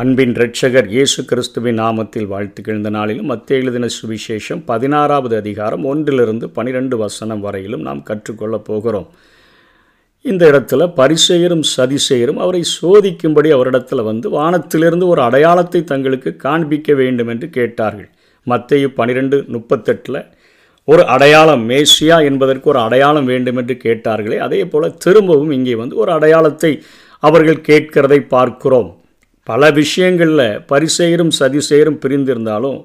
அன்பின் ரட்சகர் இயேசு கிறிஸ்துவின் நாமத்தில் வாழ்த்துக்கள் இந்த நாளிலும் மத்திய எழுதின சுவிசேஷம் பதினாறாவது அதிகாரம் ஒன்றிலிருந்து பனிரெண்டு வசனம் வரையிலும் நாம் கற்றுக்கொள்ளப் போகிறோம். இந்த இடத்துல பரிசெயரும் சதிசெயரும் அவரை சோதிக்கும்படி அவரிடத்தில் வந்து வானத்திலிருந்து ஒரு அடையாளத்தை தங்களுக்கு காண்பிக்க வேண்டும் என்று கேட்டார்கள். மத்தேயு பனிரெண்டு முப்பத்தெட்டில் ஒரு அடையாளம் மேசியா என்பதற்கு ஒரு அடையாளம் வேண்டும் என்று கேட்டார்களே அதே போல் திரும்பவும் இங்கே வந்து ஒரு அடையாளத்தை அவர்கள் கேட்கிறதை பார்க்கிறோம். பல விஷயங்களில் பரிசெயரும் சதிசெயரும் பிரிந்திருந்தாலும்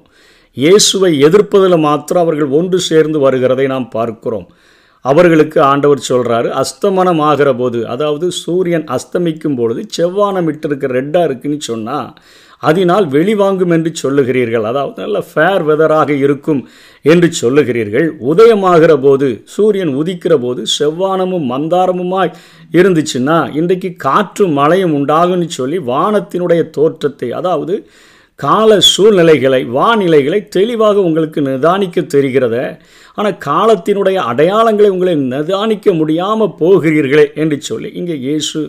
இயேசுவை எதிர்ப்பதில் மாத்திரம் அவர்கள் ஒன்று சேர்ந்து வருகிறதை நாம் பார்க்கிறோம். அவர்களுக்கு ஆண்டவர் சொல்கிறாரு அஸ்தமனம் ஆகிற போது அதாவது சூரியன் அஸ்தமிக்கும் பொழுது செவ்வானம் இட்டிருக்க ரெட்டாக இருக்குன்னு சொன்னால் அதனால் வெளிவாங்கும் என்று சொல்லுகிறீர்கள். அதாவது நல்ல ஃபேர் வெதராக இருக்கும் என்று சொல்லுகிறீர்கள். உதயமாகிற போது சூரியன் உதிக்கிற போது செவ்வானமும் மந்தாரமுமாய் இருந்துச்சுன்னா இன்றைக்கு காற்றும் மழையும் உண்டாகும்னு சொல்லி வானத்தினுடைய தோற்றத்தை அதாவது கால சூழ்நிலைகளை வானிலைகளை தெளிவாக உங்களுக்கு நிதானிக்க தெரிகிறத. ஆனால் காலத்தினுடைய அடையாளங்களை உங்களை நிதானிக்க முடியாமல் போகிறீர்களே என்று சொல்லி இங்கே இயேசு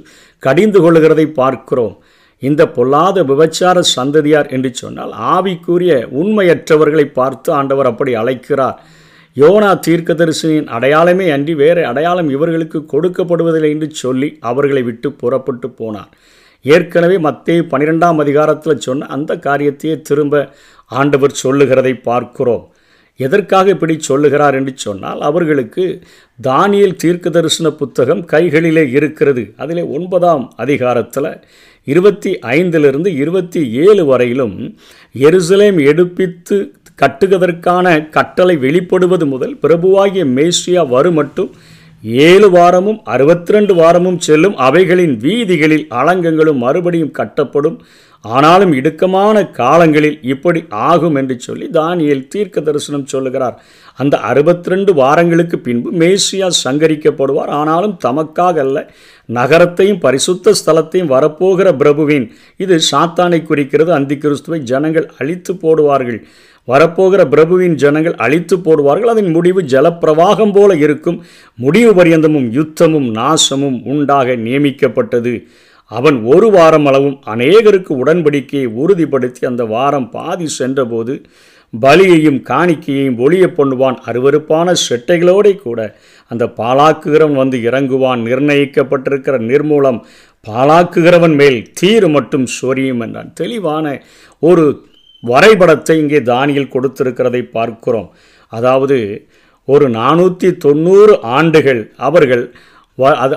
கடிந்து கொள்ளுகிறதை பார்க்கிறோம். இந்த பொல்லாத விபச்சார சந்ததியார் என்று சொன்னால் ஆவிக்குரிய உண்மையற்றவர்களை பார்த்து ஆண்டவர் அப்படி அழைக்கிறார். யோனா தீர்க்கதரிசனின் அடையாளமே அன்றி வேறு அடையாளம் இவர்களுக்கு கொடுக்கப்படுவதில்லை என்று சொல்லி அவர்களை விட்டு புறப்பட்டு போனார். ஏற்கனவே மத்திய பன்னிரெண்டாம் அதிகாரத்தில் சொன்ன அந்த காரியத்தையே திரும்ப ஆண்டவர் சொல்லுகிறதை பார்க்கிறோம். எதற்காக இப்படி சொல்லுகிறார் என்று சொன்னால் அவர்களுக்கு தானியல் தீர்க்க தரிசன புத்தகம் கைகளிலே இருக்கிறது. அதிலே ஒன்பதாம் அதிகாரத்தில் இருபத்தி ஐந்திலிருந்து இருபத்தி ஏழு வரையிலும் எருசலேம் எடுப்பித்து கட்டுவதற்கான கட்டளை வெளிப்படுவது முதல் பிரபுவாகிய மேசியா வரும் மட்டும் ஏழு வாரமும் அறுபத்தி ரெண்டு வாரமும் செல்லும் அவைகளின் வீதிகளில் அலங்கங்களும் மறுபடியும் கட்டப்படும். ஆனாலும் இடுக்கமான காலங்களில் இப்படி ஆகும் என்று சொல்லி தானியல் தீர்க்க தரிசனம் சொல்லுகிறார். அந்த அறுபத்தி ரெண்டு வாரங்களுக்கு பின்பு மேசியா சங்கரிக்கப்படுவார். ஆனாலும் தமக்காக அல்ல நகரத்தையும் பரிசுத்த ஸ்தலத்தையும் வரப்போகிற பிரபுவின் இது சாத்தானை குறிக்கிறது. அந்தி கிறிஸ்துவை ஜனங்கள் அழித்து போடுவார்கள். வரப்போகிற பிரபுவின் ஜனங்கள் அழித்து போடுவார்கள். அதன் முடிவு ஜலப்பிரவாகம் போல இருக்கும். முடிவு பரியந்தமும் யுத்தமும் நாசமும் உண்டாக நியமிக்கப்பட்டது. அவன் ஒரு வாரம் அளவும் அநேகருக்கு உடன்படிக்கையை உறுதிப்படுத்தி அந்த வாரம் பாதி சென்றபோது பலியையும் காணிக்கையையும் ஒளிய பண்ணுவான் அருவருப்பான செட்டைகளோட கூட. அந்த பாலாக்குகிறவன் வந்து இறங்குவான். நிர்ணயிக்கப்பட்டிருக்கிற நிர்மூலம் பாலாக்குகிறவன் மேல் தீரு மட்டும் சொரியும் என்றான். தெளிவான ஒரு வரைபடத்தை இங்கே தானியில் கொடுத்திருக்கிறதை பார்க்கிறோம். அதாவது ஒரு நானூற்றி தொண்ணூறு ஆண்டுகள் அவர்கள் அது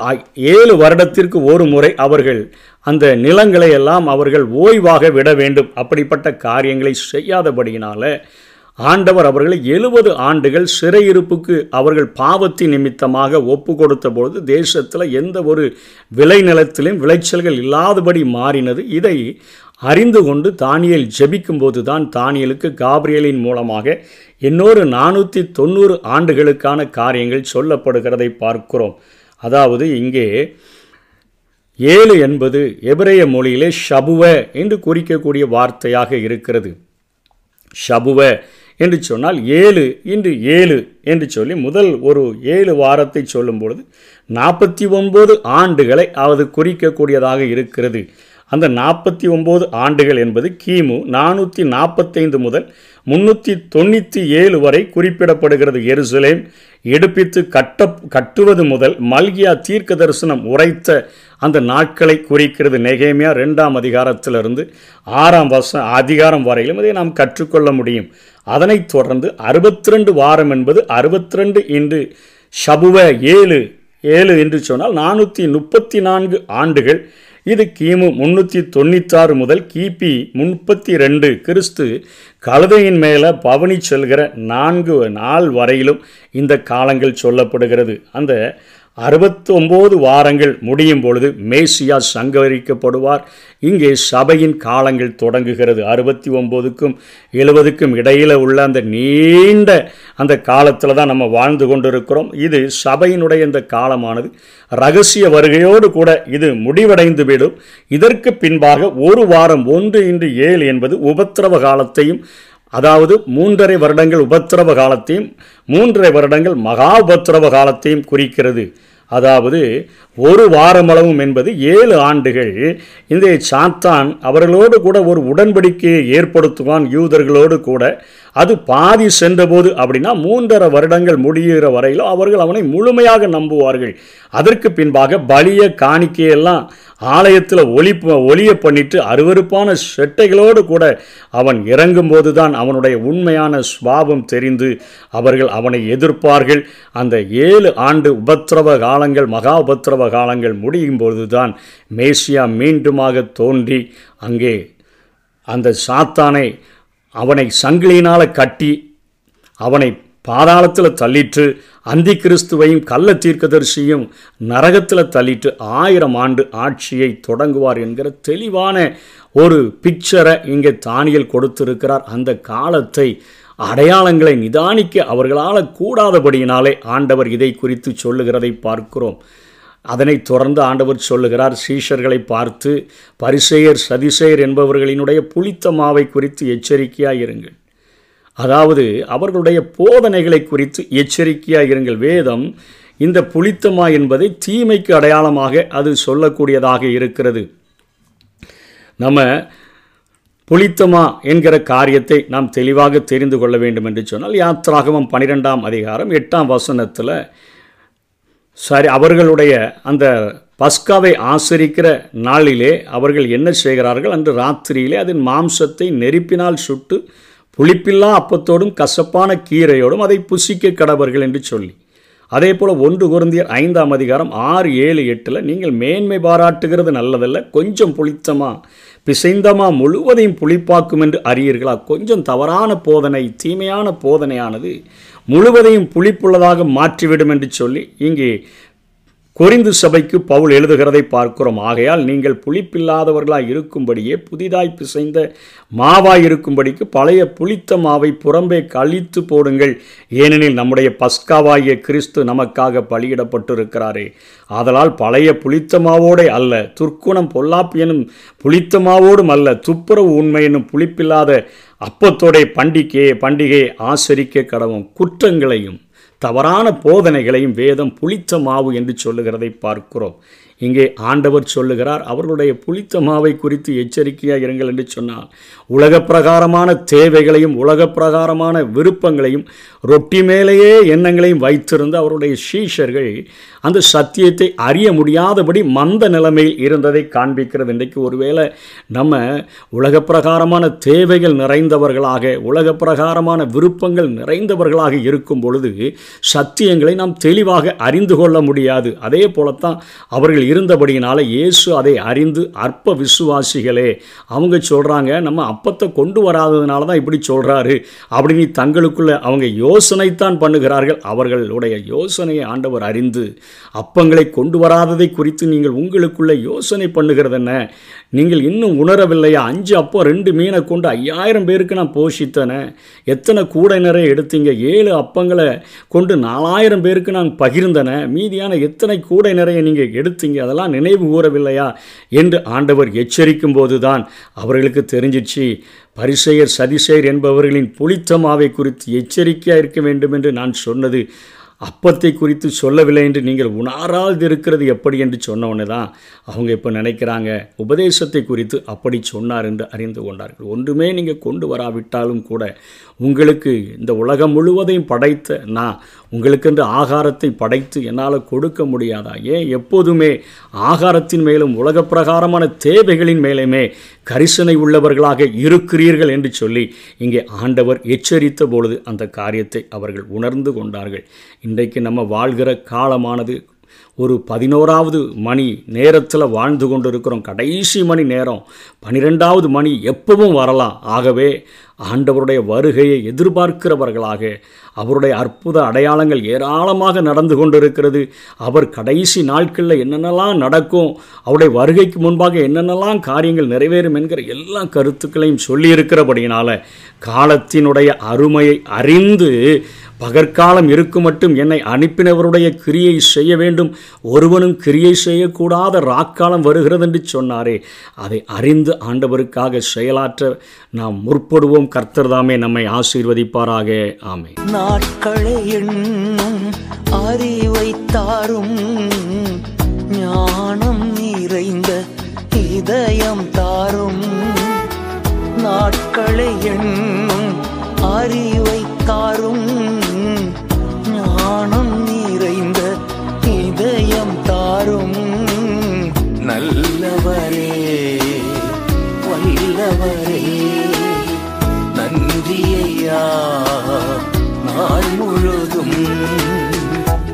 ஏழு வருடத்திற்கு ஒரு முறை அவர்கள் அந்த நிலங்களை எல்லாம் அவர்கள் ஓய்வாக விட வேண்டும். அப்படிப்பட்ட காரியங்களை செய்யாதபடியினால ஆண்டவர் அவர்களை எழுபது ஆண்டுகள் சிறையிருப்புக்கு அவர்கள் பாவத்தின் நிமித்தமாக ஒப்பு கொடுத்த பொழுது தேசத்தில் எந்த ஒரு விளைநிலத்திலும் விளைச்சல்கள் இல்லாதபடி மாறினது. இதை அறிந்து கொண்டு தானியல் ஜெபிக்கும்போது தான் தானியலுக்கு காப்ரியலின் மூலமாக இன்னொரு நானூற்றி தொண்ணூறு ஆண்டுகளுக்கான காரியங்கள் சொல்லப்படுகிறதை பார்க்கிறோம். அதாவது இங்கே ஏழு என்பது எபிரேய மொழியிலே ஷபுவ என்று குறிக்கக்கூடிய வார்த்தையாக இருக்கிறது. ஷபுவ என்று சொன்னால் ஏழு இன்று ஏழு என்று சொல்லி முதல் ஒரு ஏழு வாரத்தை சொல்லும் பொழுது நாற்பத்தி ஒன்பது ஆண்டுகளை அது குறிக்கக்கூடியதாக இருக்கிறது. அந்த நாற்பத்தி ஒம்பது ஆண்டுகள் என்பது கிமு நானூற்றி நாற்பத்தைந்து முதல் முன்னூற்றி தொண்ணூற்றி ஏழு வரை குறிப்பிடப்படுகிறது. எருசலேம் எடுப்பித்து கட்ட கட்டுவது முதல் மல்கியா தீர்க்க தரிசனம் உரைத்த அந்த நாட்களை குறிக்கிறது. நெகேமியா ரெண்டாம் அதிகாரத்திலிருந்து ஆறாம் வருஷம் அதிகாரம் வரையிலும் இதை நாம் கற்றுக்கொள்ள முடியும். அதனைத் தொடர்ந்து அறுபத்தி ரெண்டு வாரம் என்பது அறுபத்தி ரெண்டு இன்று ஷபுவ ஏழு ஏழு என்று சொன்னால் நானூற்றி முப்பத்தி நான்கு ஆண்டுகள் இது கிமு முன்னூற்றி தொண்ணூத்தாறு முதல் கிபி முப்பத்தி ரெண்டு கிறிஸ்து கழுதையின் மேலே பவனி செல்கிற நான்கு நாள் வரையிலும் இந்த காலங்கள் சொல்லப்படுகிறது. அந்த அறுபத்தி ஒம்பது வாரங்கள் முடியும் பொழுது மேசியா சங்கரிக்கப்படுவார். இங்கே சபையின் காலங்கள் தொடங்குகிறது. அறுபத்தி ஒம்போதுக்கும் எழுபதுக்கும் இடையில் உள்ள அந்த நீண்ட அந்த காலத்தில் தான் நம்ம வாழ்ந்து கொண்டிருக்கிறோம். இது சபையினுடைய இந்த காலமானது. ரகசிய வருகையோடு கூட இது முடிவடைந்து விடும். இதற்கு பின்பாக ஒரு வாரம் ஒன்று இன்று ஏழு என்பது உபத்திரவ காலத்தையும் அதாவது மூன்றரை வருடங்கள் உபத்திரவ காலத்தையும் மூன்றரை வருடங்கள் மகா உபத்திரவ காலத்தையும் குறிக்கிறது. அதாவது ஒரு வாரமளவும் என்பது ஏழு ஆண்டுகள். இந்த சாத்தான் அவர்களோடு கூட ஒரு உடன்படிக்கையை ஏற்படுத்துவான் யூதர்களோடு கூட. அது பாதி சென்றபோது அப்படின்னா மூன்றரை வருடங்கள் முடிகிற வரையிலும் அவர்கள் அவனை முழுமையாக நம்புவார்கள். அதற்கு பின்பாக பலிய காணிக்கையெல்லாம் ஆலயத்தில் ஒளி ஒளிய பண்ணிட்டு அருவருப்பான செட்டைகளோடு கூட அவன் இறங்கும்போது தான் அவனுடைய உண்மையான சுவாபம் தெரிந்து அவர்கள் அவனை எதிர்ப்பார்கள். அந்த ஏழு ஆண்டு உபத்திரவ காலங்கள் மகா உபத்திரவ காலங்கள் முடியும் தான் மேசியா மீண்டுமாக தோன்றி அங்கே அந்த சாத்தானை அவனை சங்கிலியினால் கட்டி அவனை பாதாளத்தில் தள்ளிட்டு அந்தி கிறிஸ்துவையும் கள்ள தீர்க்கதரிசியும் நரகத்தில் தள்ளிட்டு ஆயிரம் ஆண்டு ஆட்சியை தொடங்குவார் என்கிற தெளிவான ஒரு பிக்சரை இங்கே தானியல் கொடுத்திருக்கிறார். அந்த காலத்தை அடையாளங்களை நிதானிக்க அவர்களால் கூடாதபடியினாலே ஆண்டவர் இதை குறித்து சொல்லுகிறதை பார்க்கிறோம். அதனைத் தொடர்ந்து ஆண்டவர் சொல்லுகிறார் சீஷர்களை பார்த்து பரிசெயர் சதிசெயர் என்பவர்களினுடைய புளித்த மாவை குறித்து எச்சரிக்கையாக இருங்கள். அதாவது அவர்களுடைய போதனைகளை குறித்து எச்சரிக்கையாக இருங்கள். வேதம் இந்த புளித்தமா என்பதை தீமைக்கு அடையாளமாக அது சொல்லக்கூடியதாக இருக்கிறது. நம்ம புளித்தமா என்கிற காரியத்தை நாம் தெளிவாக தெரிந்து கொள்ள வேண்டும் என்று சொன்னால் யாத்ராகமம் பனிரெண்டாம் அதிகாரம் எட்டாம் வசனத்தில் சாரி அவர்களுடைய அந்த பஸ்காவை ஆசரிக்கிற நாளிலே அவர்கள் என்ன செய்கிறார்கள்? அன்று ராத்திரியிலே அதன் மாம்சத்தை நெருப்பினால் சுட்டு புளிப்பில்லா அப்பத்தோடும் கசப்பான கீரையோடும் அதை புசிக்க கடவர்கள் என்று சொல்லி. அதே போல் ஒன்று குருந்தியர் ஐந்தாம் அதிகாரம் ஆறு ஏழு எட்டில் நீங்கள் மேன்மை பாராட்டுகிறது நல்லதல்ல கொஞ்சம் புளித்தமா பிசைந்தமா முழுவதையும் புளிப்பாக்கும் என்று அறியீர்களா? கொஞ்சம் தவறான போதனை தீமையான போதனையானது முழுவதையும் புளிப்புள்ளதாக மாற்றிவிடும் என்று சொல்லி இங்கே கொரிந்து சபைக்கு பவுல் எழுதுகிறதை பார்க்கிறோம். ஆகையால் நீங்கள் புளிப்பில்லாதவர்களாய் இருக்கும்படியே புதிதாய் பிசைந்த மாவாய் இருக்கும்படிக்கு பழைய புளித்த மாவை புறம்பே கழித்து போடுங்கள். ஏனெனில் நம்முடைய பஸ்காவாகிய கிறிஸ்து நமக்காக பலியிடப்பட்டிருக்கிறாரே. ஆதலால் பழைய புளித்த மாவோடே அல்ல துர்க்குணம் பொல்லாப்பு எனும் புளித்த மாவோடும் அல்ல துப்புரவு உண்மை என்னும் புளிப்பில்லாத அப்பத்தோடைய பண்டிகையை பண்டிகையை ஆசரிக்க கடவும் குற்றங்களையும் தவறான போதனைகளையும் வேதம் புளித்த மாவு என்று சொல்லுகிறதை பார்க்கிறோம். இங்கே ஆண்டவர் சொல்லுகிறார் அவர்களுடைய புளித்த மாவை குறித்து எச்சரிக்கையாக இருங்கள் என்று சொன்னால் உலக பிரகாரமான தேவைகளையும் உலக பிரகாரமான விருப்பங்களையும் ரொட்டி மேலேயே எண்ணங்களையும் வைத்திருந்த அவருடைய சீஷர்கள் அந்த சத்தியத்தை அறிய முடியாதபடி மந்த நிலைமையில் இருந்ததை காண்பிக்கிறது. இன்றைக்கு ஒருவேளை நம்ம உலக பிரகாரமான தேவைகள் நிறைந்தவர்களாக உலக பிரகாரமான விருப்பங்கள் நிறைந்தவர்களாக இருக்கும் பொழுது சத்தியங்களை நாம் தெளிவாக அறிந்து கொள்ள முடியாது. அதே போலத்தான் அவர்கள் இருந்தபடியினால இயேசு அதை அறிந்து அற்ப விசுவாசிகளே அவங்க சொல்கிறாங்க நம்ம அப்பத்தை கொண்டு வராததுனால தான் இப்படி சொல்கிறாரு அப்படின்னு தங்களுக்குள்ள அவங்க யோசனைத்தான் பண்ணுகிறார்கள். அவர்களுடைய யோசனையை ஆண்டவர் அறிந்து அப்பங்களை கொண்டு வராததை குறித்து நீங்கள் உங்களுக்குள்ள யோசனை பண்ணுகிறது என்ன? நீங்கள் இன்னும் உணரவில்லையா? அஞ்சு அப்போ ரெண்டு மீனை கொண்டு ஐயாயிரம் பேருக்கு நான் போஷித்தனேன் எத்தனை கூடை நிறைய எடுத்தீங்க? ஏழு அப்பங்களை கொண்டு நாலாயிரம் பேருக்கு நான் பகிர்ந்தன. மீதியான எத்தனை கூடை நிறைய நீங்கள் எடுத்தீங்க? அதெல்லாம் நினைவு கூறவில்லையா? என்று ஆண்டவர் எச்சரிக்கும் போதுதான் அவர்களுக்கு தெரிஞ்சிச்சு. பரிசெயர் சதிசெயர் என்பவர்களின் புளித்தமாவை குறித்து எச்சரிக்கையாக இருக்க வேண்டும் என்று நான் சொன்னது அப்பத்தை குறித்து சொல்லவில்லை என்று நீங்கள் உணராது இருக்கிறது எப்படி என்று சொன்னவொன்னே தான் அவங்க இப்போ நினைக்கிறாங்க. உபதேசத்தை குறித்து அப்படி சொன்னார் என்று அறிந்து கொண்டார்கள். ஒன்றுமே நீங்கள் கொண்டு வராவிட்டாலும் கூட உங்களுக்கு இந்த உலகம் முழுவதையும் படைத்த நான் உங்களுக்கென்று ஆகாரத்தை படைத்து என்னால் கொடுக்க முடியாதா? ஏன் எப்போதுமே ஆகாரத்தின் மேலும் உலக பிரகாரமான தேவைகளின் மேலுமே கரிசனை உள்ளவர்களாக இருக்கிறீர்கள் என்று சொல்லி இங்கே ஆண்டவர் எச்சரித்த பொழுது அந்த காரியத்தை அவர்கள் உணர்ந்து கொண்டார்கள். இன்றைக்கு நம்ம வாழ்கிற காலமானது ஒரு பதினோராவது மணி நேரத்தில் வாழ்ந்து கொண்டு இருக்கிறோம் கடைசி மணி நேரம். பனிரெண்டாவது மணி எப்பவும் வரலாம். ஆகவே ஆண்டவருடைய வருகையை எதிர்பார்க்கிறவர்களாக அவருடைய அற்புத அடையாளங்கள் ஏராளமாக நடந்து கொண்டிருக்கிறது. அவர் கடைசி நாட்களில் என்னென்னலாம் நடக்கும் அவருடைய வருகைக்கு முன்பாக என்னென்னலாம் காரியங்கள் நிறைவேறும் என்கிற எல்லா கருத்துக்களையும் சொல்லியிருக்கிறபடியினால் காலத்தினுடைய அருமையை அறிந்து பகற்காலம் இருக்கும் மட்டும் என்னை அனுப்பினவருடைய கிரியை செய்ய வேண்டும். ஒருவனும் கிரியை செய்யக்கூடாத ராக்காலம் வருகிறது என்று சொன்னாரே. அதை அறிந்து ஆண்டவருக்காக செயலாற்ற நாம் முற்படுவோம். கர்த்தர் தாமே நம்மை ஆசீர்வதிப்பாராக. ஆமே நாட்களை எண்ணும் அறிவை தாரும் ஞானம் நிறைந்த இதயம் தாரும். நாட்களை எண்ணும்